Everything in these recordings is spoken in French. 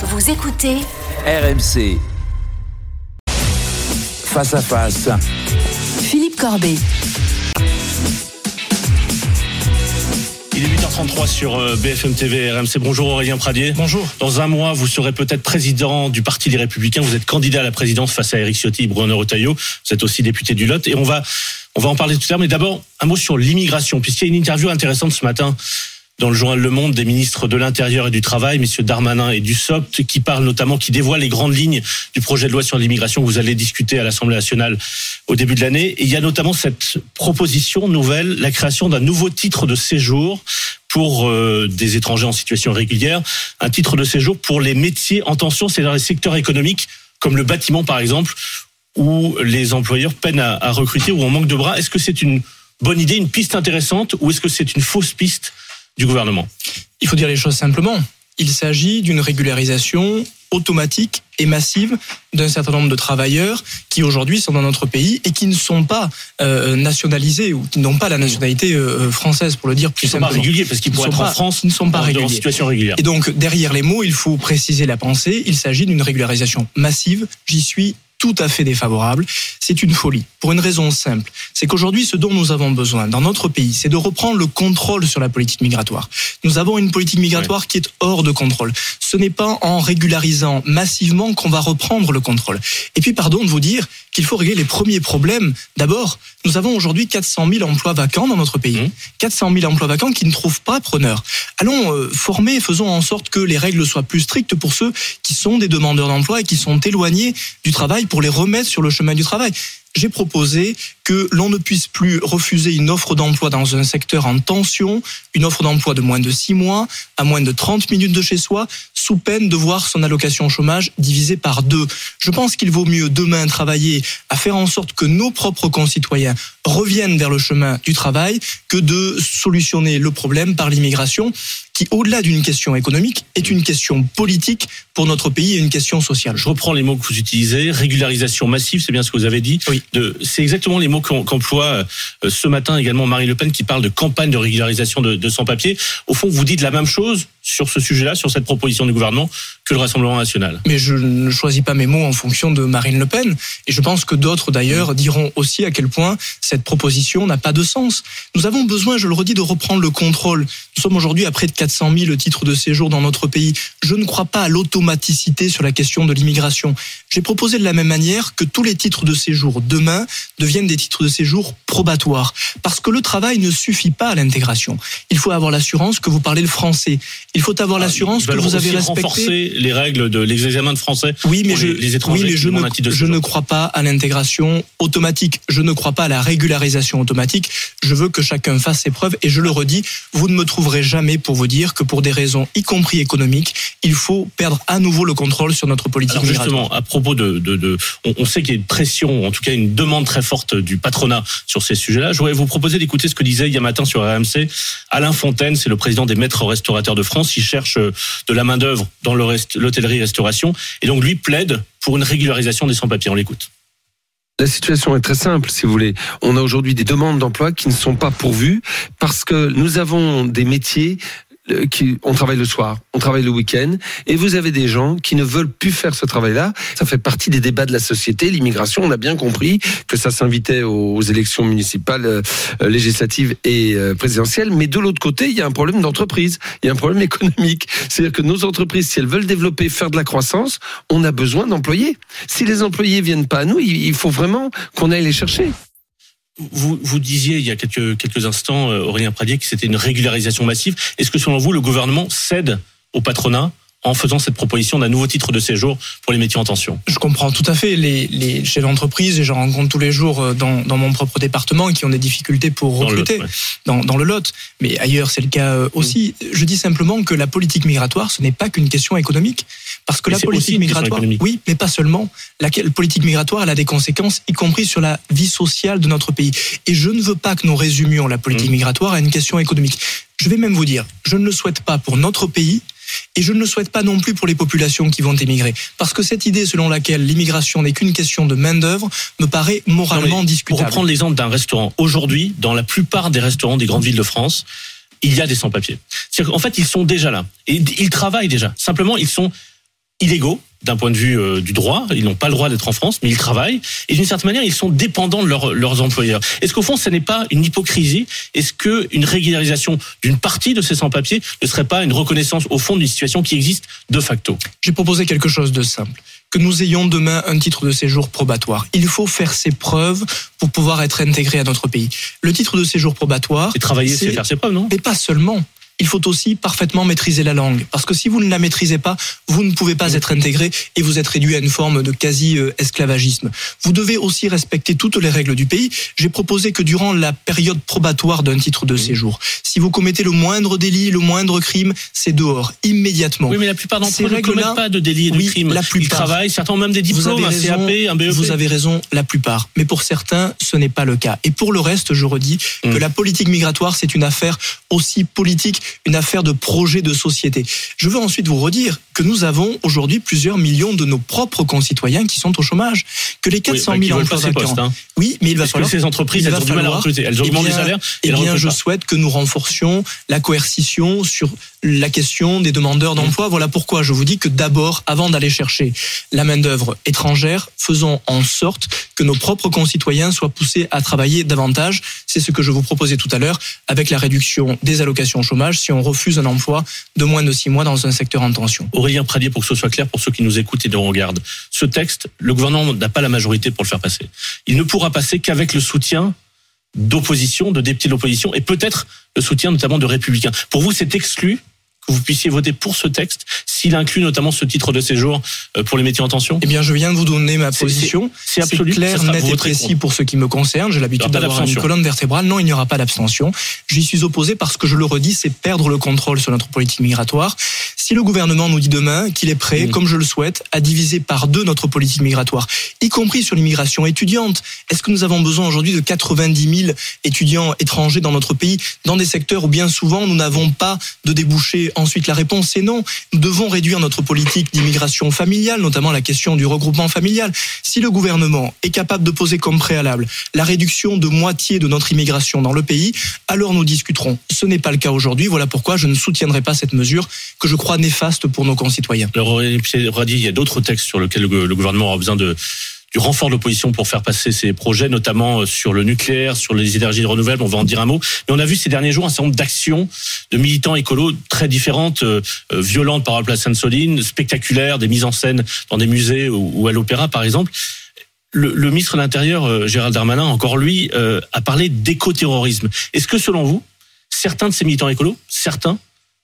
Vous écoutez RMC. Face à face. Philippe Corbet. Il est 8h33 sur euh, BFM TV RMC. Bonjour Aurélien Pradier. Bonjour. Dans un mois, vous serez peut-être président du Parti des Républicains. Vous êtes candidat à la présidence face à Éric Ciotti et Bruno Retailleau. Vous êtes aussi député du Lot. Et on va, on va en parler tout à l'heure. Mais d'abord, un mot sur l'immigration, puisqu'il y a une interview intéressante ce matin dans le journal Le Monde des ministres de l'Intérieur et du Travail, messieurs Darmanin et Dussopt, qui parlent notamment, qui dévoilent les grandes lignes du projet de loi sur l'immigration que vous allez discuter à l'Assemblée nationale au début de l'année. Il y a notamment cette proposition nouvelle, la création d'un nouveau titre de séjour pour euh, des étrangers en situation régulière, un titre de séjour pour les métiers en tension, c'est-à-dire les secteurs économiques comme le bâtiment par exemple, où les employeurs peinent à, à recruter ou on manque de bras. Est-ce que c'est une bonne idée, une piste intéressante, ou est-ce que c'est une fausse piste du gouvernement Il faut dire les choses simplement. Il s'agit d'une régularisation automatique et massive d'un certain nombre de travailleurs qui aujourd'hui sont dans notre pays et qui ne sont pas euh, nationalisés ou qui n'ont pas la nationalité euh, française pour le dire plus Ils sont pas simplement. réguliers parce qu'ils Ils pourraient sont être en France ne sont pas en- en réguliers. situation régulière. Et donc derrière les mots, il faut préciser la pensée. Il s'agit d'une régularisation massive. J'y suis tout à fait défavorable. C'est une folie. Pour une raison simple. C'est qu'aujourd'hui, ce dont nous avons besoin dans notre pays, c'est de reprendre le contrôle sur la politique migratoire. Nous avons une politique migratoire qui est hors de contrôle. Ce n'est pas en régularisant massivement qu'on va reprendre le contrôle. Et puis, pardon de vous dire qu'il faut régler les premiers problèmes. D'abord, nous avons aujourd'hui 400 000 emplois vacants dans notre pays. Mmh. 400 000 emplois vacants qui ne trouvent pas preneur. Allons euh, former, faisons en sorte que les règles soient plus strictes pour ceux qui sont des demandeurs d'emploi et qui sont éloignés du travail pour les remettre sur le chemin du travail. J'ai proposé que l'on ne puisse plus refuser une offre d'emploi dans un secteur en tension, une offre d'emploi de moins de 6 mois, à moins de 30 minutes de chez soi, sous peine de voir son allocation chômage divisée par deux. Je pense qu'il vaut mieux demain travailler à faire en sorte que nos propres concitoyens reviennent vers le chemin du travail que de solutionner le problème par l'immigration qui, au-delà d'une question économique, est une question politique pour notre pays et une question sociale. Je reprends les mots que vous utilisez. Régularisation massive, c'est bien ce que vous avez dit. Oui. C'est exactement les mots qu'em- qu'emploie euh, ce matin également Marine Le Pen qui parle de campagne de régularisation de, de sans-papiers. Au fond, vous dites la même chose sur ce sujet-là, sur cette proposition du gouvernement, que le Rassemblement national. Mais je ne choisis pas mes mots en fonction de Marine Le Pen. Et je pense que d'autres, d'ailleurs, diront aussi à quel point cette proposition n'a pas de sens. Nous avons besoin, je le redis, de reprendre le contrôle. Nous sommes aujourd'hui à près de 400 000 titres de séjour dans notre pays. Je ne crois pas à l'automaticité sur la question de l'immigration. J'ai proposé de la même manière que tous les titres de séjour demain deviennent des titres de séjour probatoires. Parce que le travail ne suffit pas à l'intégration. Il faut avoir l'assurance que vous parlez le français. Il faut avoir l'assurance Ils que vous avez respecté. renforcer les règles de l'examen de français Oui, mais pour je, les, les étrangers oui, mais qui je, ne crois pas à l'intégration automatique. Je ne crois pas à la régularisation automatique. Je veux que chacun fasse ses preuves. Et je le redis, vous ne me trouverez jamais pour vous dire que pour des raisons, y compris économiques, il faut perdre à nouveau le contrôle sur notre politique Alors justement, à propos de, de, de on, on sait qu'il y a une pression, en tout cas une demande très forte du patronat sur ces sujets-là. Je voudrais vous proposer d'écouter ce que disait il y a matin sur RMC Alain Fontaine, c'est le président des maîtres restaurateurs de France. Il cherche euh, de la main d'œuvre dans le rest- l'hôtellerie-restauration, et donc lui plaide pour une régularisation des sans-papiers. On l'écoute. La situation est très simple, si vous voulez. On a aujourd'hui des demandes d'emploi qui ne sont pas pourvues parce que nous avons des métiers qui, on travaille le soir, on travaille le week-end, et vous avez des gens qui ne veulent plus faire ce travail-là. Ça fait partie des débats de la société. L'immigration, on a bien compris que ça s'invitait aux élections municipales, euh, euh, législatives et euh, présidentielles. Mais de l'autre côté, il y a un problème d'entreprise, il y a un problème économique. C'est-à-dire que nos entreprises, si elles veulent développer, faire de la croissance, on a besoin d'employés. Si les employés viennent pas à nous, il faut vraiment qu'on aille les chercher. Vous, vous disiez il y a quelques, quelques instants, euh, Aurélien Pradier, que c'était une régularisation massive. Est-ce que selon vous, le gouvernement cède au patronat en faisant cette proposition d'un nouveau titre de séjour pour les métiers en tension? Je comprends tout à fait les, les chefs d'entreprise et j'en rencontre tous les jours euh, dans, dans mon propre département qui ont des difficultés pour Dans le Lot, recruter ouais. dans, dans le Lot. Mais ailleurs, c'est le cas euh, aussi. Je dis simplement que la politique migratoire, ce n'est pas qu'une question économique. Parce que Mais la politique migratoire, oui, mais pas seulement. La politique migratoire, elle a des conséquences, y compris sur la vie sociale de notre pays. Et je ne veux pas que nous résumions la politique Mmh. migratoire à une question économique. Je vais même vous dire, je ne le souhaite pas pour notre pays. Et je ne le souhaite pas non plus pour les populations qui vont émigrer. Parce que cette idée selon laquelle l'immigration n'est qu'une question de main-d'œuvre me paraît moralement mais Pour discutable. reprendre l'exemple d'un restaurant, aujourd'hui, dans la plupart des restaurants des grandes villes de France, il y a des sans-papiers. C'est-à-dire qu'en fait, ils sont déjà là. Et ils travaillent déjà. Simplement, ils sont illégaux d'un point de vue euh, du droit, ils n'ont pas le droit d'être en France, mais ils travaillent, et d'une certaine manière, ils sont dépendants de leur- leurs employeurs. Est-ce qu'au fond, ce n'est pas une hypocrisie? Est-ce qu'une régularisation d'une partie de ces sans-papiers ne serait pas une reconnaissance au fond d'une situation qui existe de facto? J'ai proposé quelque chose de simple. Que nous ayons demain un titre de séjour probatoire. Il faut faire ses preuves pour pouvoir être intégré à notre pays. Le titre de séjour probatoire. Et travailler, c'est c'est- faire ses preuves, non? Mais pas seulement. Il faut aussi parfaitement maîtriser la langue. Parce que si vous ne la maîtrisez pas, vous ne pouvez pas être intégré et vous êtes réduit à une forme de quasi-esclavagisme. Vous devez aussi respecter toutes les règles du pays. J'ai proposé que durant la période probatoire d'un titre de séjour, si vous commettez le moindre délit, le moindre crime, c'est dehors, immédiatement. Oui, mais la plupart d'entre eux ne commettent pas de délit et de Oui, crime. la Ils plupart. travaillent, certains ont même des diplômes, un raison, CAP, un BEP. Vous avez raison, la plupart. Mais pour certains, ce n'est pas le cas. Et pour le reste, je redis Mm. que la politique migratoire, c'est une affaire aussi politique, une affaire de projet de société. Je veux ensuite vous redire que nous avons aujourd'hui plusieurs millions de nos propres concitoyens qui sont au chômage. Que les Oui, 400 bah, qui 000 veulent emplois vacants. postes, hein. Oui, mais il va Parce que falloir. ces entreprises, elles ont du mal à falloir- recruter. Elles Eh augmentent les bien- salaires. et Eh elles bien, je pas. souhaite que nous renforcions la coercition sur la question des demandeurs d'emploi. Voilà pourquoi je vous dis que d'abord, avant d'aller chercher la main-d'œuvre étrangère, faisons en sorte que nos propres concitoyens soient poussés à travailler davantage. C'est ce que je vous proposais tout à l'heure avec la réduction des allocations chômage si on refuse un emploi de moins de six mois dans un secteur en tension. Aurélien Pradier, pour que ce soit clair pour ceux qui nous écoutent et nous regardent, ce texte, le gouvernement n'a pas la majorité pour le faire passer. Il ne pourra passer qu'avec le soutien d'opposition, de députés de l'opposition, et peut-être le soutien notamment de républicains. Pour vous, c'est exclu que vous puissiez voter pour ce texte s'il inclut notamment ce titre de séjour euh, pour les métiers en tension Eh bien, je viens de vous donner ma position. C'est absolu. clair, net et précis contre. pour ce qui me concerne. J'ai l'habitude d'avoir une colonne vertébrale. Non, il n'y aura pas d'abstention. J'y suis opposé parce que je le redis, c'est perdre le contrôle sur notre politique migratoire. Si le gouvernement nous dit demain qu'il est prêt, Mm. comme je le souhaite, à diviser par deux notre politique migratoire, y compris sur l'immigration étudiante, est-ce que nous avons besoin aujourd'hui de 90 000 étudiants étrangers dans notre pays, dans des secteurs où bien souvent nous n'avons pas de débouchés Ensuite, la réponse est non. Nous devons réduire notre politique d'immigration familiale, notamment la question du regroupement familial. Si le gouvernement est capable de poser comme préalable la réduction de moitié de notre immigration dans le pays, alors nous discuterons. Ce n'est pas le cas aujourd'hui. Voilà pourquoi je ne soutiendrai pas cette mesure que je crois néfaste pour nos concitoyens. Alors, il y a d'autres textes sur lesquels le, le gouvernement aura besoin de du renfort de l'opposition pour faire passer ses projets, notamment euh, sur le nucléaire, sur les énergies renouvelables. On va en dire un mot. Mais on a vu ces derniers jours un certain nombre d'actions de militants écolos très différentes, euh, euh, violentes par exemple à Sainte-Soline, spectaculaires, des mises en scène dans des musées ou, à l'opéra par exemple. Le, le ministre de l'Intérieur, Gérald Darmanin, encore lui, euh, a parlé d'écoterrorisme. Est-ce que selon vous, certains de ces militants écolos, certains,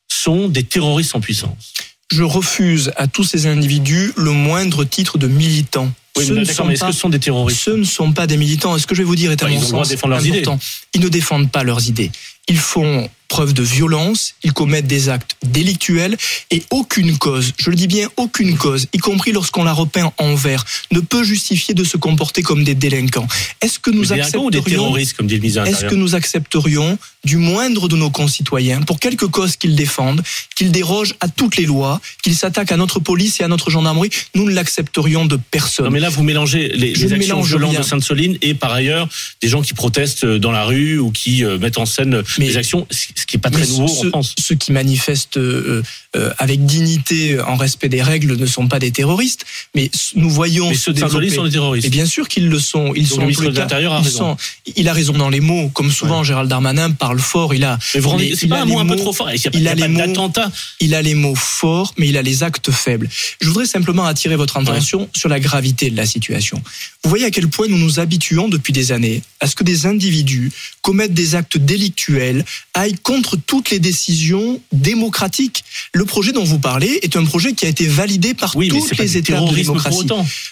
sont des terroristes en puissance? Je refuse à tous ces individus le moindre titre de militant. Oui, Ce mais ne d'accord, sont mais est-ce pas- que ce sont des terroristes Ce ne sont pas des militants. Et ce que je vais vous dire est à Bah, ils mon ont le droit sens de défendre leurs important. Ils ne défendent pas leurs idées. Ils font preuve de violence, ils commettent des actes délictuels et aucune cause, je le dis bien aucune cause, y compris lorsqu'on la repeint en vert, ne peut justifier de se comporter comme des délinquants. Est-ce que nous ou des accepterions terroristes, comme dit le est-ce que nous accepterions du moindre de nos concitoyens, pour quelque cause qu'ils défendent, qu'ils dérogent à toutes les lois, qu'ils s'attaquent à notre police et à notre gendarmerie Nous ne l'accepterions de personne. Non, mais là, vous mélangez les, actions violentes rien. de Sainte-Soline et par ailleurs des gens qui protestent dans la rue ou qui euh, mettent en scène Mais- des actions, ce ce qui est pas très nouveau ceux, en France. ceux qui manifestent euh, euh, avec dignité, en respect des règles, ne sont pas des terroristes. Mais nous voyons Mais ceux de Sainte-Soline développer- sont des terroristes. Et bien sûr qu'ils le sont. Ils Donc sont le ministre de l'Intérieur a raison. sont- il a raison dans les mots, comme souvent Gérald Darmanin parle fort. Il a, Mais vous rendez- c'est pas un mot un peu trop fort. Il n'y a, il il y a les mots- il a les mots forts, mais il a les actes faibles. Je voudrais simplement attirer votre attention sur la gravité de la situation. Vous voyez à quel point nous nous habituons depuis des années à ce que des individus commettent des actes délictuels, aillent contre toutes les décisions démocratiques. Le projet dont vous parlez est un projet qui a été validé par Oui, toutes les étapes de démocratie.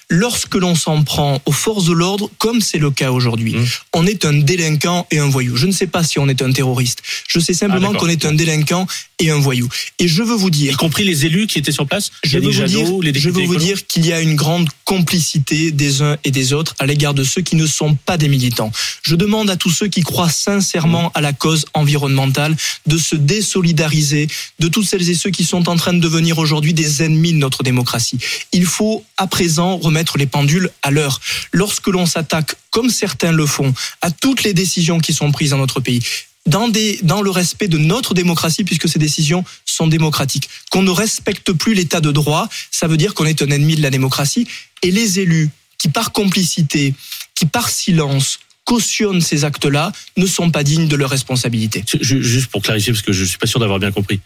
Lorsque l'on s'en prend aux forces de l'ordre, comme c'est le cas aujourd'hui, Mmh. on est un délinquant et un voyou. Je ne sais pas si on est un terroriste. Je sais Ah, simplement d'accord. qu'on est un délinquant et un voyou. Et je veux vous dire Y compris les élus qui étaient sur place, je veux, vous dire, les je veux vous dire qu'il y a une grande complicité des uns et des autres à l'égard de ceux qui ne sont pas des militants. Je demande à tous ceux qui croient sincèrement à la cause environnementale de se désolidariser de toutes celles et ceux qui sont en train de devenir aujourd'hui des ennemis de notre démocratie. Il faut à présent remettre les pendules à l'heure. Lorsque l'on s'attaque, comme certains le font, à toutes les décisions qui sont prises dans notre pays, dans, le respect de notre démocratie, puisque ces décisions sont démocratiques. Qu'on ne respecte plus l'état de droit, ça veut dire qu'on est un ennemi de la démocratie. Et les élus qui, par complicité, qui, par silence, cautionnent ces actes-là, ne sont pas dignes de leur responsabilité. Ju- Juste pour clarifier, parce que je suis pas sûr d'avoir bien compris.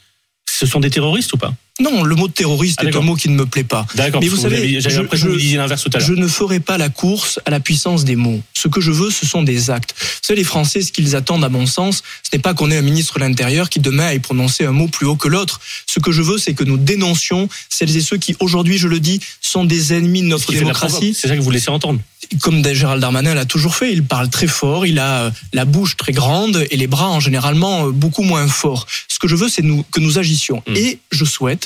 Ce sont des terroristes ou pas? Non, le mot terroriste Ah, est un mot qui ne me plaît pas. D'accord. Mais vous savez, avez- j'avais l'impression que vous disiez l'inverse tout à l'heure. Je ne ferai pas la course à la puissance des mots. Ce que je veux, ce sont des actes. Vous savez, les Français, ce qu'ils attendent, à mon sens, ce n'est pas qu'on ait un ministre de l'Intérieur qui demain aille prononcer un mot plus haut que l'autre. Ce que je veux, c'est que nous dénoncions celles et ceux qui, aujourd'hui, je le dis, sont des ennemis de notre démocratie. C'est ça que vous laissez entendre. Comme Gérald Darmanin l'a toujours fait, il parle très fort, il a euh, la bouche très grande et les bras en généralement euh, beaucoup moins forts. Ce que je veux, c'est nous, que nous agissions. Mm. Et je souhaite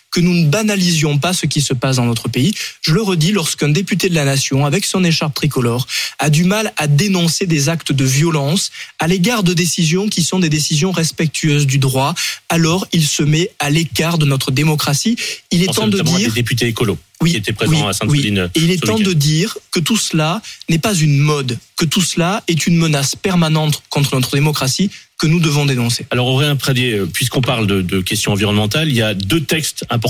que nous ne banalisions pas ce qui se passe dans notre pays. Je le redis, lorsqu'un député de la nation, avec son écharpe tricolore, a du mal à dénoncer des actes de violence à l'égard de décisions qui sont des décisions respectueuses du droit, alors il se met à l'écart de notre démocratie. Il est On temps de dire... des députés écolos qui étaient présents à Sainte-Soline. Et il est temps de dire que tout cela n'est pas une mode, que tout cela est une menace permanente contre notre démocratie que nous devons dénoncer. Alors Aurélien Prédier, euh, puisqu'on parle de, de questions environnementales, il y a deux textes importants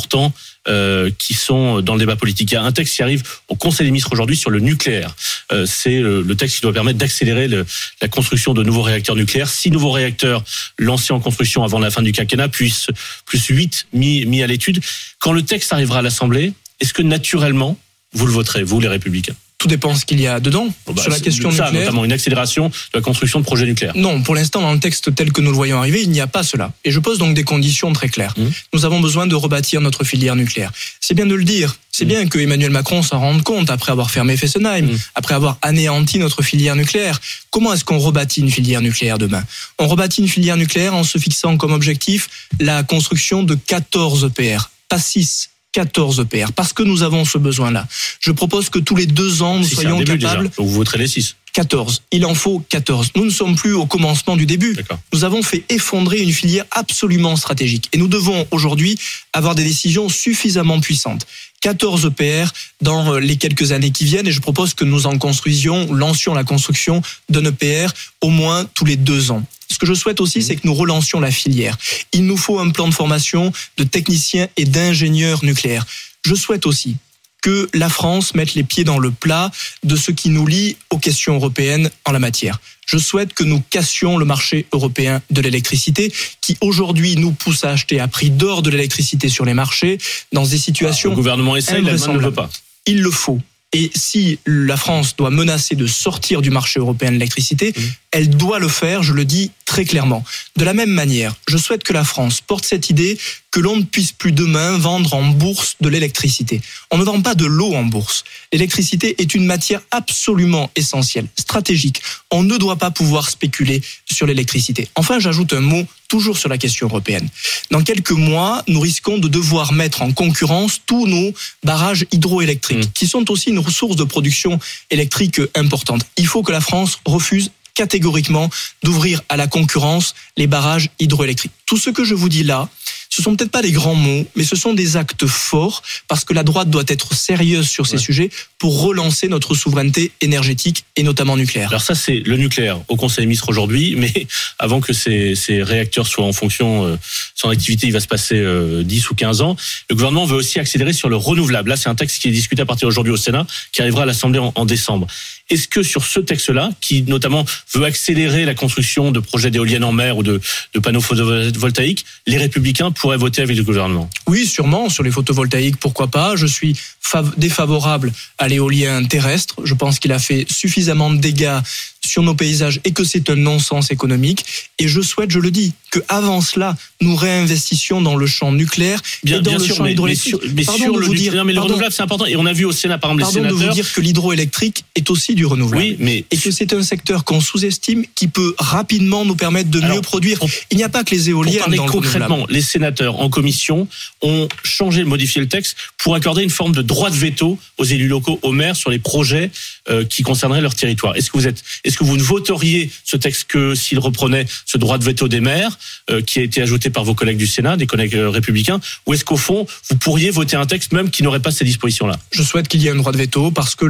euh, qui sont dans le débat politique. Il y a un texte qui arrive au Conseil des ministres aujourd'hui sur le nucléaire. Euh, c'est le texte qui doit permettre d'accélérer la construction de nouveaux réacteurs nucléaires. Six nouveaux réacteurs lancés en construction avant la fin du quinquennat, plus plus huit mis, mis à l'étude. Quand le texte arrivera à l'Assemblée, est-ce que naturellement vous le voterez, vous les Républicains? Tout dépend ce qu'il y a dedans. Bon, bah, Sur la question ça, nucléaire, notamment une accélération de la construction de projets nucléaires. Non, pour l'instant, dans le texte tel que nous le voyons arriver, il n'y a pas cela. Et je pose donc des conditions très claires. Mmh. Nous avons besoin de rebâtir notre filière nucléaire. C'est bien de le dire. C'est Mmh. bien que Emmanuel Macron s'en rende compte après avoir fermé Fessenheim, Mmh. après avoir anéanti notre filière nucléaire. Comment est-ce qu'on rebâtit une filière nucléaire demain? On rebâtit une filière nucléaire en se fixant comme objectif la construction de 14 EPR, pas 6. 14 EPR, parce que nous avons ce besoin-là. Je propose que tous les deux ans, nous Si soyons capables déjà, vous voterez les six. 14. Il en faut 14. Nous ne sommes plus au commencement du début. D'accord. Nous avons fait effondrer une filière absolument stratégique. Et nous devons aujourd'hui avoir des décisions suffisamment puissantes. 14 EPR dans euh, les quelques années qui viennent et je propose que nous en construisions, lancions la construction d'un EPR au moins tous les deux ans. Ce que je souhaite aussi, c'est que nous relancions la filière. Il nous faut un plan de formation de techniciens et d'ingénieurs nucléaires. Je souhaite aussi que la France mette les pieds dans le plat de ce qui nous lie aux questions européennes en la matière. Je souhaite que nous cassions le marché européen de l'électricité qui aujourd'hui nous pousse à acheter à prix d'or de l'électricité sur les marchés dans des Le situations gouvernement essaie, l'Allemagne ne le veut pas. il le faut. Et si la France doit menacer de sortir du marché européen de l'électricité, Mmh. Elle doit le faire, je le dis très clairement. De la même manière, je souhaite que la France porte cette idée que l'on ne puisse plus demain vendre en bourse de l'électricité. On ne vend pas de l'eau en bourse. L'électricité est une matière absolument essentielle, stratégique. On ne doit pas pouvoir spéculer sur l'électricité. Enfin, j'ajoute un mot toujours sur la question européenne. Dans quelques mois, nous risquons de devoir mettre en concurrence tous nos barrages hydroélectriques, Mm. qui sont aussi une ressource de production électrique importante. Il faut que la France refuse catégoriquement d'ouvrir à la concurrence les barrages hydroélectriques. Tout ce que je vous dis là, ce sont peut-être pas des grands mots, mais ce sont des actes forts parce que la droite doit être sérieuse sur ces Ouais. sujets pour relancer notre souveraineté énergétique et notamment nucléaire. Alors ça, c'est le nucléaire au Conseil des ministres aujourd'hui, mais avant que ces, ces réacteurs soient en fonction, euh, son activité, il va se passer euh, 10 ou 15 ans. Le gouvernement veut aussi accélérer sur le renouvelable. Là, c'est un texte qui est discuté à partir d'aujourd'hui au Sénat, qui arrivera à l'Assemblée en, en décembre. Est-ce que sur ce texte-là, qui notamment veut accélérer la construction de projets d'éoliennes en mer ou de, de panneaux photovoltaïques, les républicains pourraient voter avec le gouvernement? Oui, sûrement, sur les photovoltaïques, pourquoi pas. Je suis fav- défavorable à l'éolien terrestre. Je pense qu'il a fait suffisamment de dégâts sur nos paysages et que c'est un non-sens économique. Et je souhaite, je le dis, que avant cela, nous réinvestissions dans le champ nucléaire et dans le champ mais, mais hydroélectrique. sur, mais Pardon sur de le vous dire- mais le pardon- renouvelable, c'est important. Et on a vu au Sénat, par exemple, Pardon les de vous dire que l'hydroélectrique est aussi du renouvelable. oui, mais Et que c'est un secteur qu'on sous-estime qui peut rapidement nous permettre de Alors, mieux produire. pour- Il n'y a pas que les Pour éoliennes parler dans le concrètement, les sénateurs en commission ont changé, modifié le texte pour accorder une forme de droit de veto aux élus locaux, aux maires sur les projets euh, qui concerneraient leur territoire. Est-ce que vous êtes, Est-ce que vous ne voteriez ce texte que s'il reprenait ce droit de veto des maires, euh, qui a été ajouté par vos collègues du Sénat, des collègues euh, républicains, ou est-ce qu'au fond, vous pourriez voter un texte même qui n'aurait pas ces dispositions-là? Je souhaite qu'il y ait un droit de veto parce que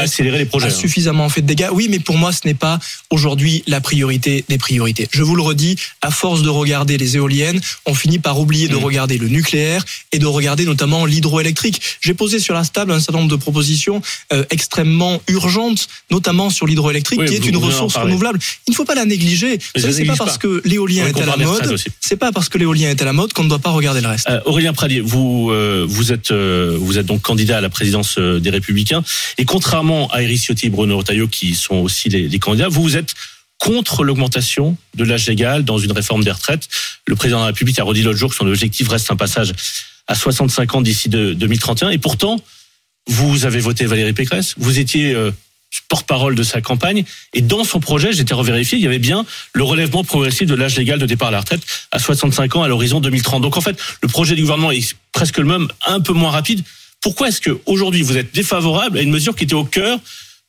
accélérer les projets. a hein. suffisamment fait de dégâts. Oui, mais pour moi, ce n'est pas aujourd'hui la priorité des priorités. Je vous le redis, à force de regarder les éoliennes, on finit par oublier de Mm. regarder le nucléaire et de regarder notamment l'hydroélectrique. J'ai posé sur la table un certain nombre de propositions euh, extrêmement urgentes, notamment sur l'hydroélectrique, Oui, qui est une ressource renouvelable. Il ne faut pas la négliger. C'est pas néglige parce pas. que l'éolien est à la mode. C'est pas parce que l'éolien est à la mode qu'on ne doit pas regarder le reste. Euh, Aurélien Pradier, vous euh, vous êtes euh, vous êtes donc candidat à la présidence des Républicains et contrairement à Éric Ciotti et Bruno Retailleau qui sont aussi les, les candidats, vous vous êtes contre l'augmentation de l'âge légal dans une réforme des retraites. Le président de la République a redit l'autre jour que son objectif reste un passage à 65 ans d'ici de- 2031 et pourtant vous avez voté Valérie Pécresse, vous étiez porte-parole de sa campagne et dans son projet, j'étais revérifié, il y avait bien le relèvement progressif de l'âge légal de départ à la retraite à 65 ans à l'horizon 2030. Donc en fait, le projet du gouvernement est presque le même, un peu moins rapide. Pourquoi est-ce que aujourd'hui vous êtes défavorable à une mesure qui était au cœur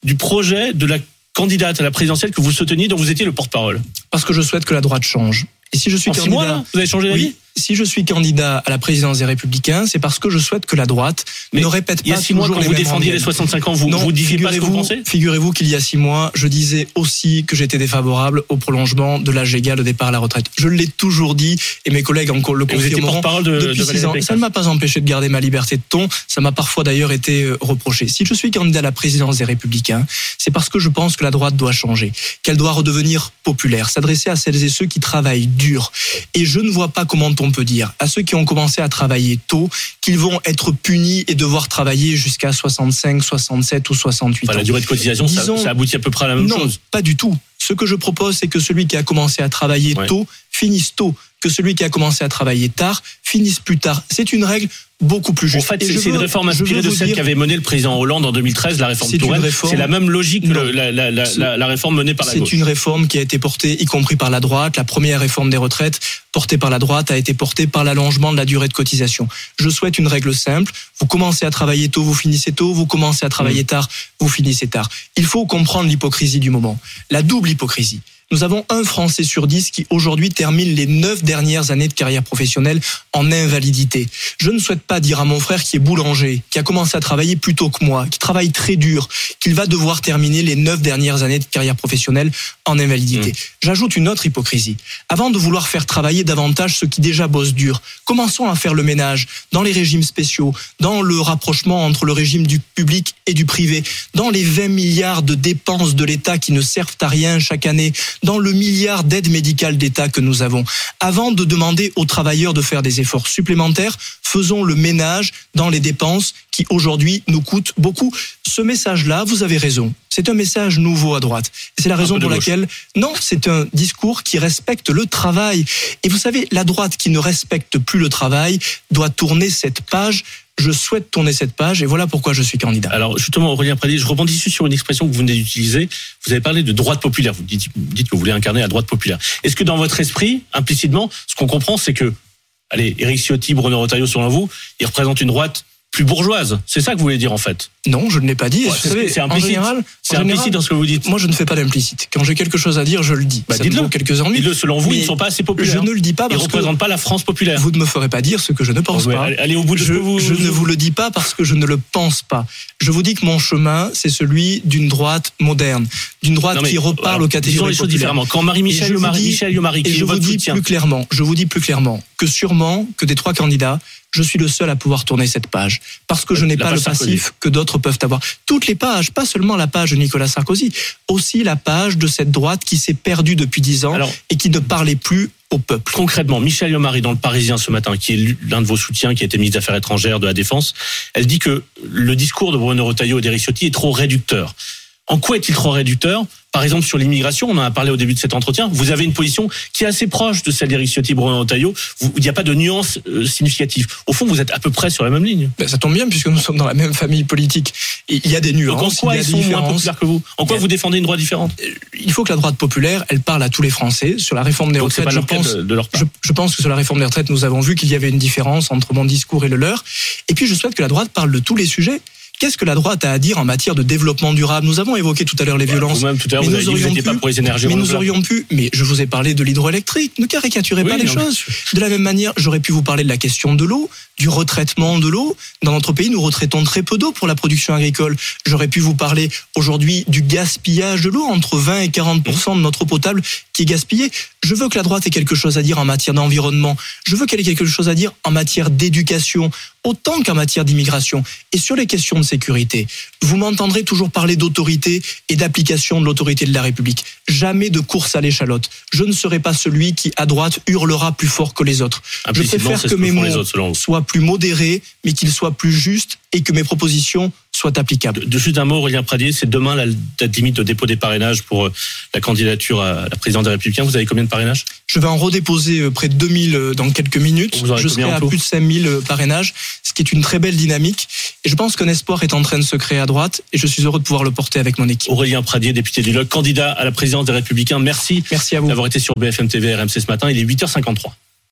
du projet de la candidate à la présidentielle que vous souteniez, dont vous étiez le porte-parole? Parce que je souhaite que la droite change. Et si je suis En six candidat, mois, là, vous avez changé d'avis? Oui, si je suis candidat à la présidence des Républicains, c'est parce que je souhaite que la droite Mais ne répète Il y a pas six mois, quand vous défendiez les rengaines. 65 ans, vous Non, vous disiez pas ce que vous pensez Figurez-vous qu'il y a six mois, je disais aussi que j'étais défavorable au prolongement de l'âge légal de départ à la retraite. Je l'ai toujours dit et mes collègues encore le confirmeront. de, depuis de six ans. Ça ne m'a pas empêché de garder ma liberté de ton. Ça m'a parfois d'ailleurs été euh, reproché. Si je suis candidat à la présidence des Républicains, c'est parce que je pense que la droite doit changer, qu'elle doit redevenir populaire, s'adresser à celles et ceux qui travaillent dur. Et je ne vois pas comment on peut dire à ceux qui ont commencé à travailler tôt qu'ils vont être punis et devoir travailler jusqu'à 65, 67 ou 68 Enfin, ans. la durée de cotisation, ça, Disons- ça aboutit à peu près à la même non, chose. pas du tout. Ce que je propose, c'est que celui qui a commencé à travailler Ouais. tôt finisse tôt, que celui qui a commencé à travailler tard finisse plus tard. C'est une règle beaucoup plus En juste. fait, Et c'est une réforme inspirée de celle qu'avait menée le président Hollande en 2013, la réforme Touraine. C'est la même logique que Non. le- la, la- la- C'est- la- la réforme menée par la gauche. C'est une réforme qui a été portée, y compris par la droite. La première réforme des retraites, portée par la droite, a été portée par l'allongement de la durée de cotisation. Je souhaite une règle simple. Vous commencez à travailler tôt, vous finissez tôt. Vous commencez à travailler Mm. tard, vous finissez tard. Il faut comprendre l'hypocrisie du moment. La double hypocrisie. Nous avons un Français sur dix qui aujourd'hui termine les neuf dernières années de carrière professionnelle en invalidité. Je ne souhaite pas dire à mon frère qui est boulanger, qui a commencé à travailler plus tôt que moi, qui travaille très dur, qu'il va devoir terminer les neuf dernières années de carrière professionnelle en invalidité. J'ajoute une autre hypocrisie. Avant de vouloir faire travailler davantage ceux qui déjà bossent dur, commençons à faire le ménage dans les régimes spéciaux, dans le rapprochement entre le régime du public et du privé, dans les 20 milliards de dépenses de l'État qui ne servent à rien chaque année, dans le milliard d'aides médicales d'État que nous avons. Avant de demander aux travailleurs de faire des efforts supplémentaires, faisons le ménage dans les dépenses qui aujourd'hui nous coûtent beaucoup. Ce message-là, vous avez raison. C'est un message nouveau à droite. C'est la raison pour gauche. laquelle, non, c'est un discours qui respecte le travail. Et vous savez, la droite qui ne respecte plus le travail doit tourner cette page. Je souhaite tourner cette page et voilà pourquoi je suis candidat. Alors justement, Aurélien Pradier, je rebondis sur une expression que vous venez d'utiliser. Vous avez parlé de droite populaire. Vous dites, vous dites que vous voulez incarner la droite populaire. Est-ce que dans votre esprit, implicitement, ce qu'on comprend, c'est que, allez, Éric Ciotti, Bruno Retailleau, selon vous, ils représentent une droite plus bourgeoise. C'est ça que vous voulez dire en fait. Non, je ne l'ai pas dit. Ouais, c'est- en implicite. général, C'est implicite dans ce que vous dites. Moi, je ne fais pas d'implicite. Quand j'ai quelque chose à dire, je le dis. Bah, dites-le. quelques ennuis. Dites-le, selon vous, ils ne sont pas assez Je populaires. ne le dis pas Ils parce ne que représentent pas la France populaire. vous ne me ferez pas dire ce que je ne pense Ouais, pas. allez, allez au bout de ce Je, que vous. je ne vous le dis pas parce que je ne le pense pas. Je vous dis que mon chemin, c'est celui d'une droite moderne, d'une droite Non, mais, qui reparle alors, aux disons catégories les choses populaires. différemment. Quand je dis- Michel Et qui est je vous dis plus clairement, je vous dis plus clairement que sûrement que des trois candidats, je suis le seul à pouvoir tourner cette page parce que je n'ai pas le Sarkozy. passif que d'autres peuvent avoir. Toutes les pages, pas seulement la page de Nicolas Sarkozy, aussi la page de cette droite qui s'est perdue depuis dix ans Alors- et qui ne parlait plus au peuple. concrètement, Michel Yomari dans le Parisien ce matin, qui est l'un de vos soutiens, qui a été ministre des Affaires étrangères, de la Défense, elle dit que le discours de Bruno Retailleau et d'Éric Ciotti est trop réducteur. En quoi est-il trop réducteur? Par exemple, sur l'immigration, on en a parlé au début de cet entretien, vous avez une position qui est assez proche de celle d'Éric Ciotti Bruno Retailleau. Il n'y a pas de nuance euh, significative. Au fond, vous êtes à peu près sur la même ligne. Ben, ça tombe bien puisque nous sommes dans la même famille politique. Et il y a des Donc nuances, en quoi il y ils des sont moins populaires que vous? En quoi a- vous défendez une droite différente? Il faut que la droite populaire, elle parle à tous les Français sur la réforme des Donc retraites. pas Je le cas pense, de, de leur part. je, je pense que sur la réforme des retraites, nous avons vu qu'il y avait une différence entre mon discours et le leur. Et puis, je souhaite que la droite parle de tous les sujets Qu'est-ce que la droite a à dire en matière de développement durable? Nous avons évoqué tout à l'heure les violences. Vous-même tout à l'heure, Mais vous nous aurions pas pu- pour les énergies Mais nous aurions pu, mais je vous ai parlé de l'hydroélectrique. Ne caricaturez Oui, pas les non, mais- choses. De la même manière, j'aurais pu vous parler de la question de l'eau, du retraitement de l'eau. Dans notre pays, nous retraitons très peu d'eau pour la production agricole. J'aurais pu vous parler aujourd'hui du gaspillage de l'eau, entre 20 et 40% de notre eau potable qui est gaspillée. Je veux que la droite ait quelque chose à dire en matière d'environnement. Je veux qu'elle ait quelque chose à dire en matière d'éducation, autant qu'en matière d'immigration. Et sur les questions de sécurité, vous m'entendrez toujours parler d'autorité et d'application de l'autorité de la République. Jamais de course à l'échalote. Je ne serai pas celui qui, à droite, hurlera plus fort que les autres. Je préfère que mes mots autres, soient plus modérés, mais qu'ils soient plus justes et que mes propositions soient applicables. De, de juste un mot, Aurélien Pradier, c'est demain la date limite de dépôt des parrainages pour euh, la candidature à la présidence des Républicains. Vous avez combien de parrainages? Je vais en redéposer euh, près de 2000 euh, dans quelques minutes. Vous Je serai à plus de 5000 euh, parrainages, ce qui est une très belle dynamique. Et je pense qu'un espoir est en train de se créer à droite et je suis heureux de pouvoir le porter avec mon équipe. Aurélien Pradier, député du LOC, candidat à la présidence des Républicains. Merci Merci à vous. d'avoir été sur BFM TV RMC ce matin. Il est 8h53.